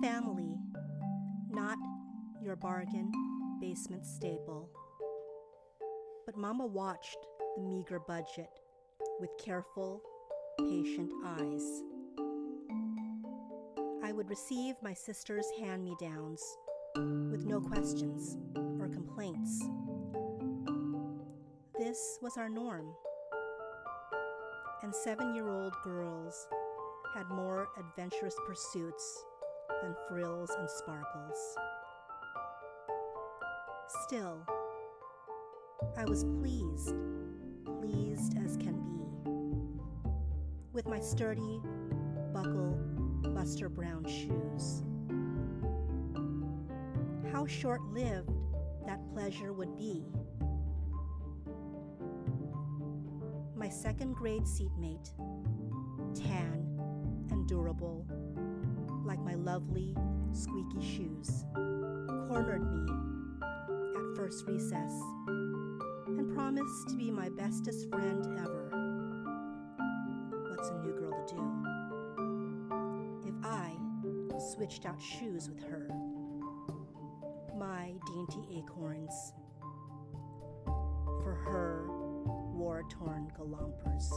family, not your bargain basement staple. But Mama watched the meager budget with careful, patient eyes. I would receive my sister's hand me downs with no questions or complaints. This was our norm. And seven year old girls had more adventurous pursuits than frills and sparkles. Still, I was pleased, pleased as can be, with my sturdy, buckle, Buster Brown shoes. How short lived that pleasure would be. My second grade seatmate, tan and durable, like my lovely, squeaky shoes, cornered me at first recess and promised to be my bestest friend ever. What's a new girl to do? If I switched out shoes with her, my dainty acorns, for her war torn galompers.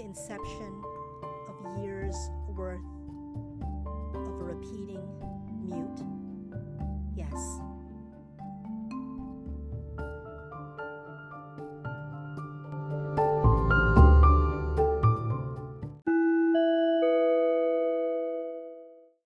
The inception of years worth of repeating mute yes.